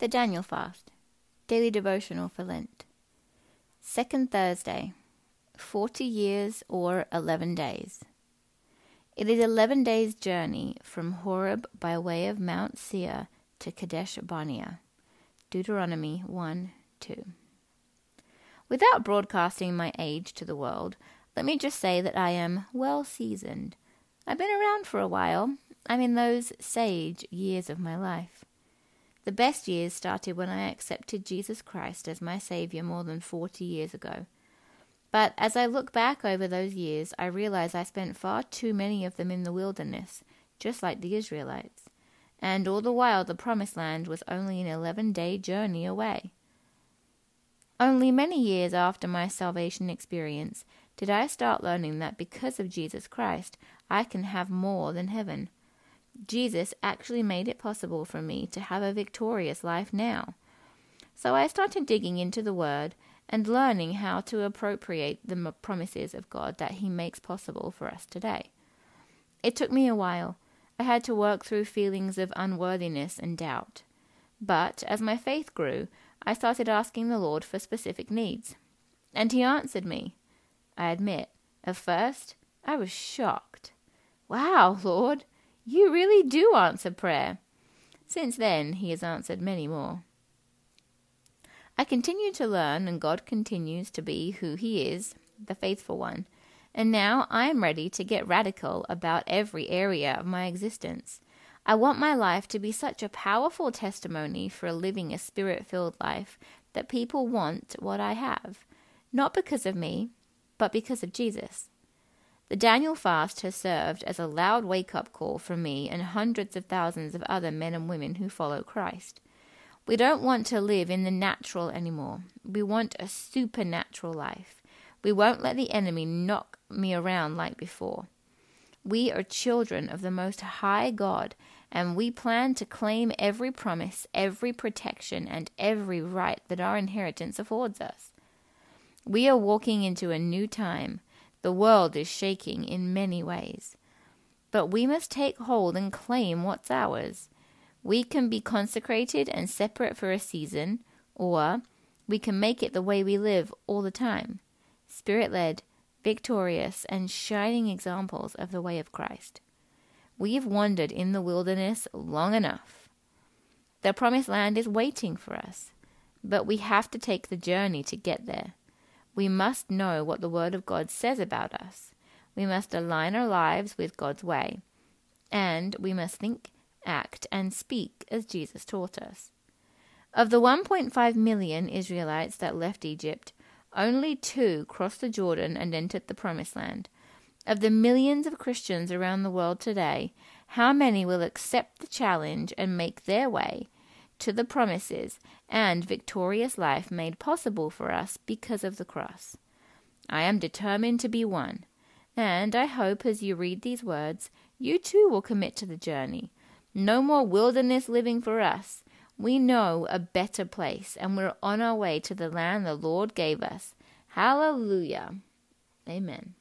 The Daniel Fast, Daily Devotional for Lent. Second Thursday, 40 years or 11 days. It is 11 days' journey from Horeb by way of Mount Seir to Kadesh Barnea. Deuteronomy 1 2. Without broadcasting my age to the world, let me just say that I am well seasoned. I've been around for a while. I'm in those sage years of my life. The best years started when I accepted Jesus Christ as my Savior more than 40 years ago. But as I look back over those years, I realize I spent far too many of them in the wilderness, just like the Israelites. And all the while, the Promised Land was only an 11 day journey away. Only many years after my salvation experience did I start learning that because of Jesus Christ, I can have more than heaven. Jesus actually made it possible for me to have a victorious life now. So I started digging into the Word and learning how to appropriate the promises of God that He makes possible for us today. It took me a while. I had to work through feelings of unworthiness and doubt. But as my faith grew, I started asking the Lord for specific needs. And He answered me. I admit, at first, I was shocked. Wow, Lord, you really do answer prayer. Since then, he has answered many more. I continue to learn, and God continues to be who He is, the faithful one. And now I am ready to get radical about every area of my existence. I want my life to be such a powerful testimony for living a spirit filled life that people want what I have, not because of me, but because of Jesus. The Daniel fast has served as a loud wake up call for me and hundreds of thousands of other men and women who follow Christ. We don't want to live in the natural anymore. We want a supernatural life. We won't let the enemy knock me around like before. We are children of the Most High God, and we plan to claim every promise, every protection, and every right that our inheritance affords us. We are walking into a new time the world is shaking in many ways. But we must take hold and claim what's ours. We can be consecrated and separate for a season, or we can make it the way we live all the time spirit led, victorious, and shining examples of the way of Christ. We have wandered in the wilderness long enough. The promised land is waiting for us, but we have to take the journey to get there. We must know what the Word of God says about us. We must align our lives with God's way. And we must think, act, and speak as Jesus taught us. Of the 1.5 million Israelites that left Egypt, only two crossed the Jordan and entered the Promised Land. Of the millions of Christians around the world today, how many will accept the challenge and make their way to the promises and victorious life made possible for us because of the cross. I am determined to be one, and I hope as you read these words, you too will commit to the journey. No more wilderness living for us. We know a better place, and we're on our way to the land the Lord gave us. Hallelujah. Amen.